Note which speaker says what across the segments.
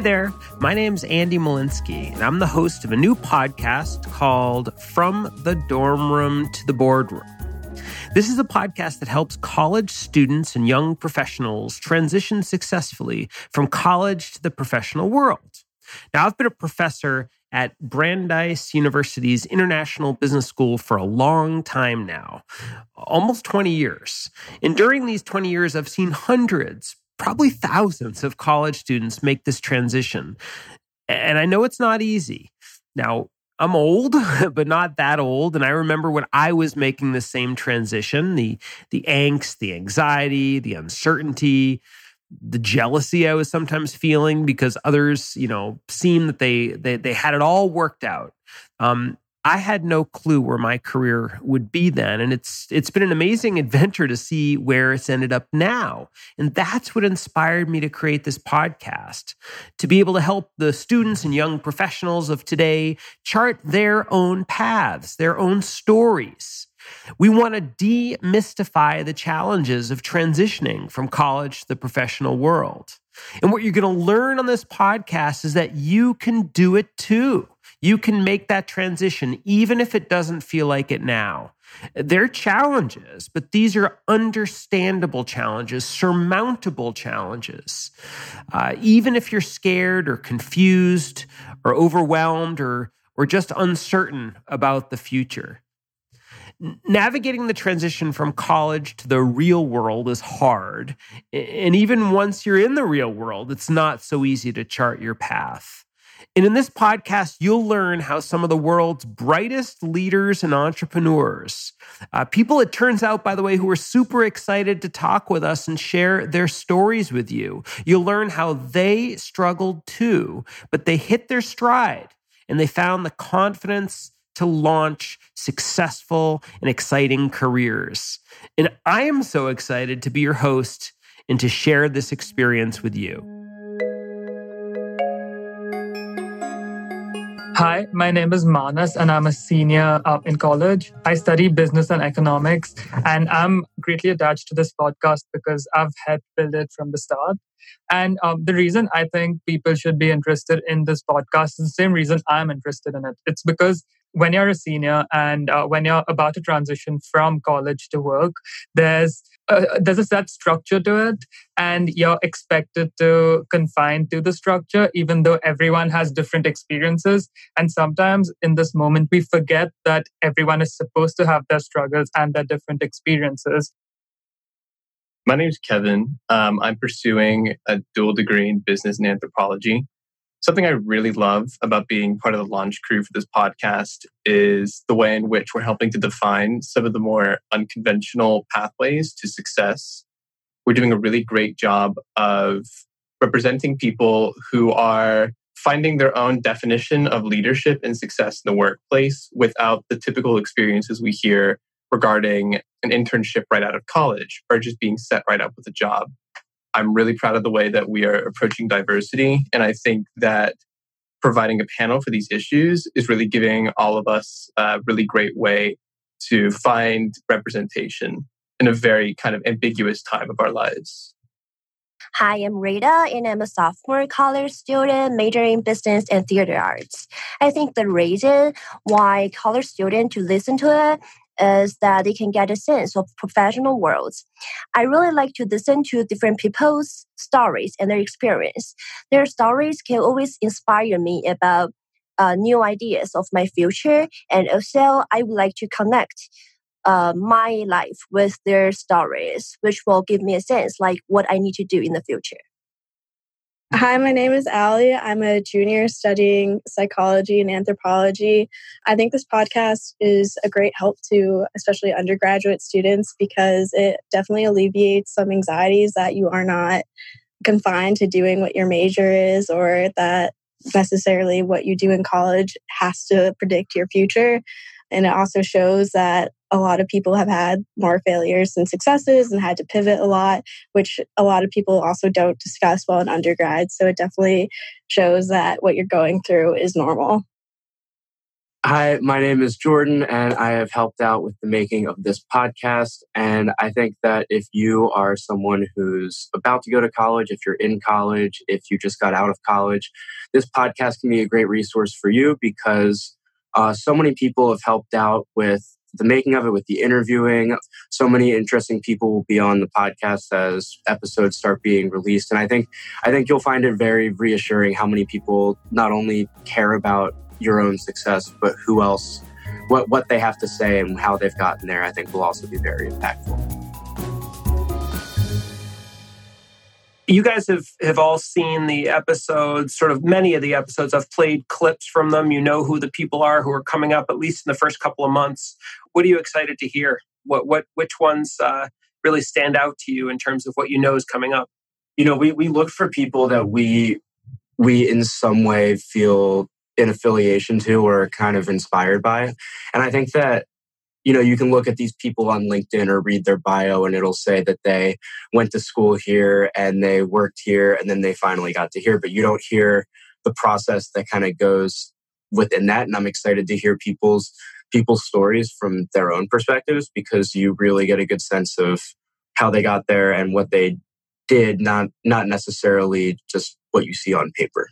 Speaker 1: Hi there. My name's Andy Molinsky, and I'm the host of a new podcast called From the Dorm Room to the Boardroom. This is a podcast that helps college students and young professionals transition successfully from college to the professional world. Now, I've been a professor at Brandeis University's International Business School for a long time now, almost 20 years. And during these 20 years, I've seen hundreds, probably thousands of college students make this transition. And I know it's not easy. Now, I'm old, but not that old. And I remember when I was making the same transition, the the angst, the anxiety, the uncertainty, the jealousy I was sometimes feeling because others, you know, seemed that they they they had it all worked out. Um, I had no clue where my career would be then, and it's it's been an amazing adventure to see where it's ended up now. And that's what inspired me to create this podcast to be able to help the students and young professionals of today chart their own paths, their own stories we want to demystify the challenges of transitioning from college to the professional world. And what you're going to learn on this podcast is that you can do it too. You can make that transition, even if it doesn't feel like it now. There are challenges, but these are understandable challenges, surmountable challenges. Uh, even if you're scared or confused or overwhelmed or, or just uncertain about the future navigating the transition from college to the real world is hard. And even once you're in the real world, it's not so easy to chart your path. And in this podcast, you'll learn how some of the world's brightest leaders and entrepreneurs, uh, people it turns out, by the way, who are super excited to talk with us and share their stories with you. You'll learn how they struggled too, but they hit their stride and they found the confidence to launch successful and exciting careers. And I am so excited to be your host and to share this experience with you.
Speaker 2: Hi, my name is Manas, and I'm a senior uh, in college. I study business and economics, and I'm greatly attached to this podcast because I've helped build it from the start. And um, the reason I think people should be interested in this podcast is the same reason I'm interested in it. It's because when you're a senior and uh, when you're about to transition from college to work, there's uh, there's a set structure to it, and you're expected to confine to the structure, even though everyone has different experiences. And sometimes in this moment, we forget that everyone is supposed to have their struggles and their different experiences.
Speaker 3: My name is Kevin. Um, I'm pursuing a dual degree in business and anthropology. Something I really love about being part of the launch crew for this podcast is the way in which we're helping to define some of the more unconventional pathways to success. We're doing a really great job of representing people who are finding their own definition of leadership and success in the workplace without the typical experiences we hear regarding an internship right out of college or just being set right up with a job. I'm really proud of the way that we are approaching diversity. And I think that providing a panel for these issues is really giving all of us a really great way to find representation in a very kind of ambiguous time of our lives.
Speaker 4: Hi, I'm Rita, and I'm a sophomore college student majoring in business and theater arts. I think the reason why college students to listen to it is that they can get a sense of professional worlds. I really like to listen to different people's stories and their experience. Their stories can always inspire me about uh, new ideas of my future, and also I would like to connect uh, my life with their stories, which will give me a sense like what I need to do in the future.
Speaker 5: Hi, my name is Allie. I'm a junior studying psychology and anthropology. I think this podcast is a great help to especially undergraduate students because it definitely alleviates some anxieties that you are not confined to doing what your major is or that necessarily what you do in college has to predict your future. And it also shows that a lot of people have had more failures than successes and had to pivot a lot, which a lot of people also don't discuss while in undergrad. So it definitely shows that what you're going through is normal.
Speaker 6: Hi, my name is Jordan, and I have helped out with the making of this podcast. And I think that if you are someone who's about to go to college, if you're in college, if you just got out of college, this podcast can be a great resource for you because uh, so many people have helped out with the making of it, with the interviewing. So many interesting people will be on the podcast as episodes start being released. And I think I think you'll find it very reassuring how many people not only care about your own success, but who else, what, what they have to say and how they've gotten there, I think will also be very impactful.
Speaker 7: You guys have, have all seen the episodes, sort of many of the episodes. I've played clips from them. You know who the people are who are coming up, at least in the first couple of months. What are you excited to hear? What, what, which ones uh, really stand out to you in terms of what you know is coming up?
Speaker 6: You know, we, we look for people that we we in some way feel in affiliation to or kind of inspired by. And I think that, you know, you can look at these people on LinkedIn or read their bio and it'll say that they went to school here and they worked here and then they finally got to here, but you don't hear the process that kind of goes within that. And I'm excited to hear people's people's stories from their own perspectives because you really get a good sense of how they got there and what they did, not not necessarily just what you see on paper.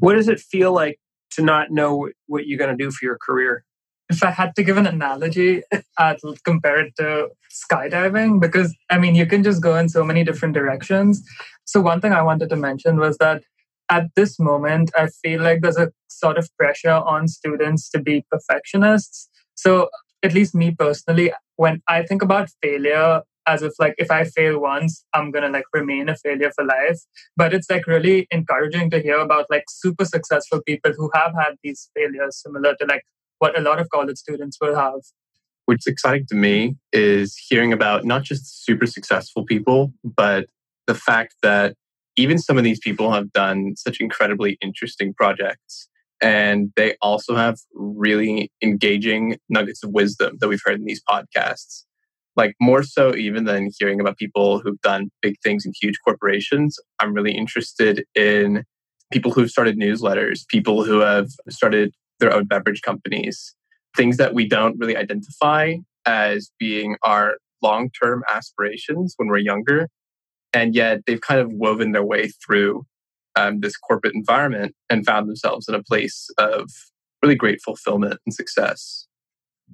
Speaker 7: What does it feel like to not know what you're going to do for your career?
Speaker 2: If I had to give an analogy, I'd compare it to skydiving because I mean, you can just go in so many different directions. So, one thing I wanted to mention was that at this moment, I feel like there's a sort of pressure on students to be perfectionists. So, at least me personally, when I think about failure, as if like if I fail once, I'm gonna like remain a failure for life. But it's like really encouraging to hear about like super successful people who have had these failures similar to like what a lot of college students will have.
Speaker 3: What's exciting to me is hearing about not just super successful people, but the fact that even some of these people have done such incredibly interesting projects. And they also have really engaging nuggets of wisdom that we've heard in these podcasts like more so even than hearing about people who've done big things in huge corporations i'm really interested in people who've started newsletters people who have started their own beverage companies. Things that we don't really identify as being our long-term aspirations when we're younger and yet they've kind of woven their way through um, this corporate environment and found themselves in a place of really great fulfillment and success.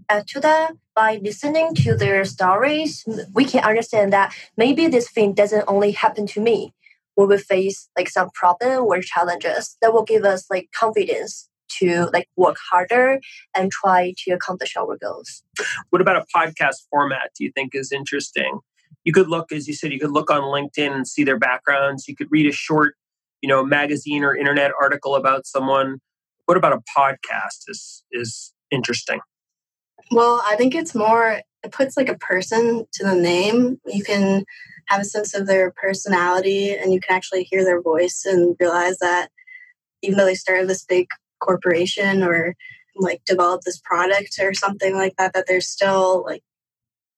Speaker 4: Add to that by listening to their stories we can understand that maybe this thing doesn't only happen to me. We will face like some problem or challenges that will give us like confidence to like work harder and try to accomplish our goals.
Speaker 7: What about a podcast format do you think is interesting? You could look as you said you could look on linkedin and see their backgrounds. You could read a short you know magazine or internet article about someone. What about a podcast is is interesting?
Speaker 5: Well, I think it's more, it puts like a person to the name. You can have a sense of their personality and you can actually hear their voice and realize that even though they started this big corporation or like develop this product or something like that, that they're still like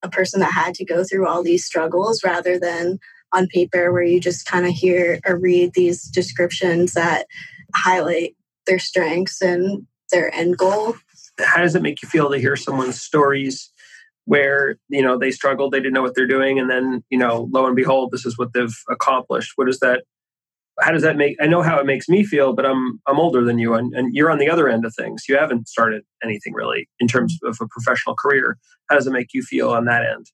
Speaker 5: a person that had to go through all these struggles rather than on paper where you just kind of hear or read these descriptions that highlight their strengths and their end goal.
Speaker 7: How does it make you feel to hear someone's stories where you know they struggled they didn't know what they're doing and then you know lo and behold this is what they've accomplished? What is that how does that make i know how it makes me feel but i'm i'm older than you and, and you're on the other end of things. You haven't started anything really in terms of a professional career. How does it make you feel on that end?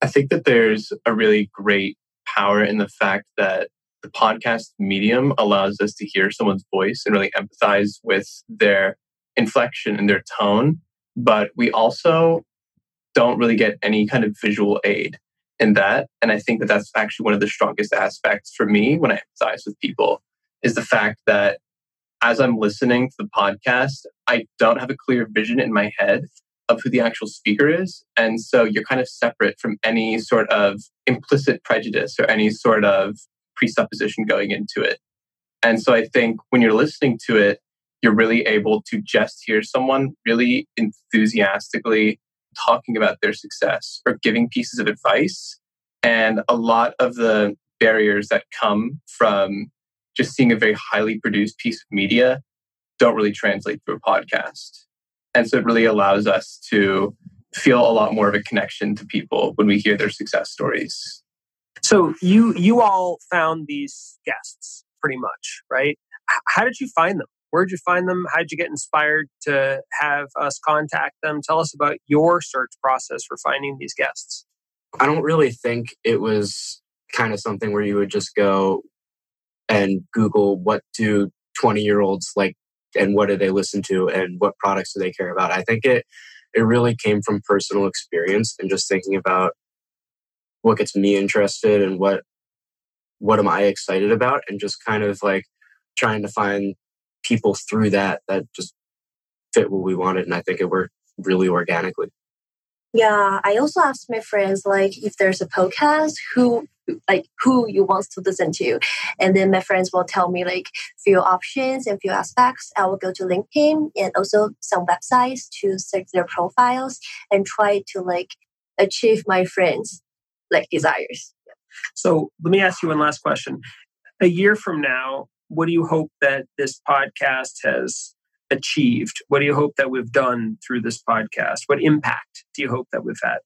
Speaker 3: I think that there's a really great power in the fact that the podcast medium allows us to hear someone's voice and really empathize with their inflection and their tone, but we also don't really get any kind of visual aid in that. And I think that that's actually one of the strongest aspects for me when I empathize with people is the fact that as I'm listening to the podcast, I don't have a clear vision in my head of who the actual speaker is. And so you're kind of separate from any sort of implicit prejudice or any sort of presupposition going into it. And so I think when you're listening to it, you're really able to just hear someone really enthusiastically talking about their success or giving pieces of advice. And a lot of the barriers that come from just seeing a very highly produced piece of media don't really translate through a podcast. And so it really allows us to feel a lot more of a connection to people when we hear their success stories.
Speaker 7: So you you all found these guests pretty much, right? How did you find them? Where'd you find them? How'd you get inspired to have us contact them? Tell us about your search process for finding these guests.
Speaker 6: I don't really think it was kind of something where you would just go and Google what do 20 year olds like and what do they listen to and what products do they care about. I think it it really came from personal experience and just thinking about what gets me interested and what what am I excited about and just kind of like trying to find people through that that just fit what we wanted and I think it worked really organically.
Speaker 4: Yeah, I also asked my friends like if there's a podcast who like who you want to listen to? And then my friends will tell me like few options and few aspects. I will go to linkedin and also some websites to search their profiles and try to like achieve my friends like desires.
Speaker 7: So let me ask you one last question. A year from now what do you hope that this podcast has achieved what do you hope that we've done through this podcast what impact do you hope that we've had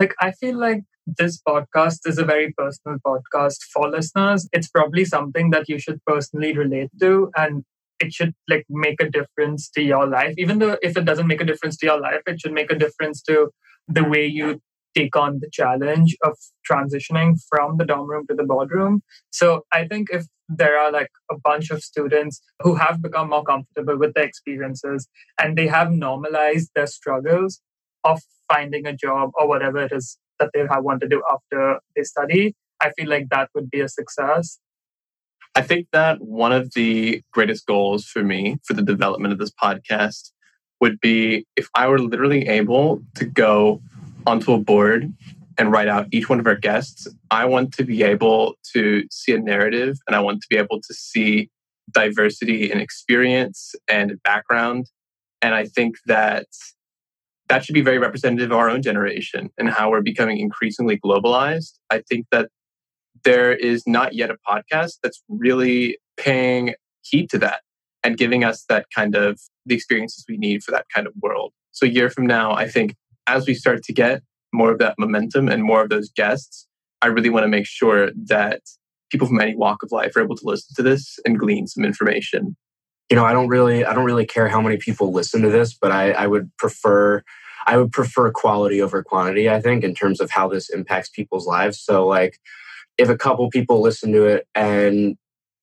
Speaker 2: like i feel like this podcast is a very personal podcast for listeners. It's probably something that you should personally relate to and it should like make a difference to your life. Even though if it doesn't make a difference to your life, it should make a difference to the way you take on the challenge of transitioning from the dorm room to the boardroom. So I think if there are like a bunch of students who have become more comfortable with their experiences and they have normalized their struggles of finding a job or whatever it is that they want to do after they study, I feel like that would be a success.
Speaker 3: I think that one of the greatest goals for me for the development of this podcast would be if I were literally able to go onto a board and write out each one of our guests, I want to be able to see a narrative and I want to be able to see diversity in experience and background. And I think that that should be very representative of our own generation and how we're becoming increasingly globalized. I think that there is not yet a podcast that's really paying heed to that and giving us that kind of the experiences we need for that kind of world. So a year from now, I think as we start to get more of that momentum and more of those guests, I really want to make sure that people from any walk of life are able to listen to this and glean some information.
Speaker 6: You know, I don't really I don't really care how many people listen to this, but I, I would prefer I would prefer quality over quantity, I think, in terms of how this impacts people's lives. So, like, if a couple people listen to it and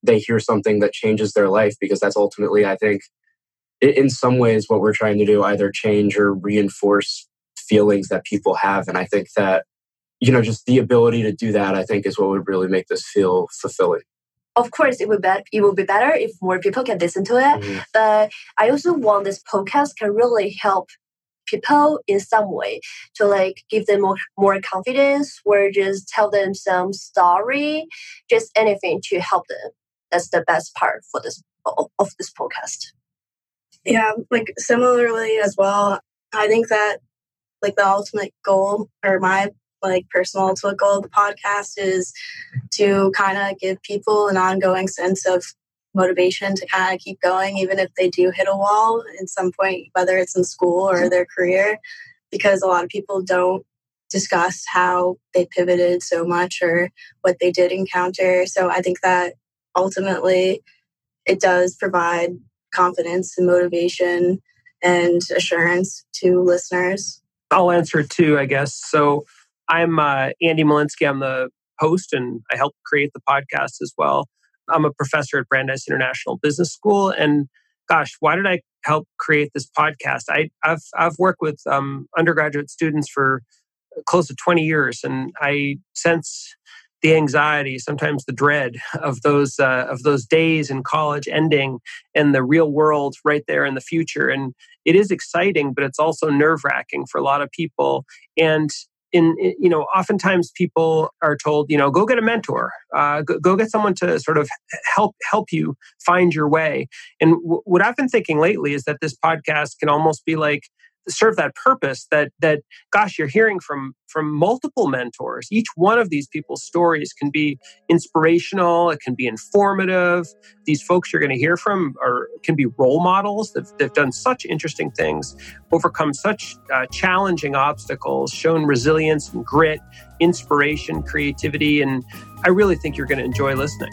Speaker 6: they hear something that changes their life, because that's ultimately, I think, in some ways, what we're trying to do either change or reinforce feelings that people have. And I think that, you know, just the ability to do that, I think, is what would really make this feel fulfilling
Speaker 4: of course it would be it would be better if more people can listen to it mm-hmm. but i also want this podcast can really help people in some way to like give them more, more confidence or just tell them some story, just anything to help them. That's the best part for this of this podcast.
Speaker 5: Yeah, like similarly as well, I think that like the ultimate goal or my like personal ultimate goal of the podcast is to kind of give people an ongoing sense of motivation to kind of keep going, even if they do hit a wall at some point, whether it's in school or their career, because a lot of people don't discuss how they pivoted so much or what they did encounter. So I think that ultimately it does provide confidence and motivation and assurance to listeners.
Speaker 7: I'll answer too, I guess. So I'm uh, Andy Molinsky. I'm the host and I help create the podcast as well. I'm a professor at Brandeis International Business School. And gosh, why did I help create this podcast? I, have I've worked with um, undergraduate students for close to 20 years, and I sense the anxiety, sometimes the dread of those uh, of those days in college ending, and the real world right there in the future. And it is exciting, but it's also nerve wracking for a lot of people. And in, you know oftentimes people are told you know go get a mentor uh, go, go, get someone to sort of help help you find your way and w- what i've been thinking lately is that this podcast can almost be like serve that purpose that that gosh you're hearing from from multiple mentors. Each one of these people's stories can be inspirational it can be informative. These folks you're going to hear from are can be role models they've, they've done such interesting things overcome such uh, challenging obstacles shown resilience and grit inspiration creativity and i really think you're going to enjoy listening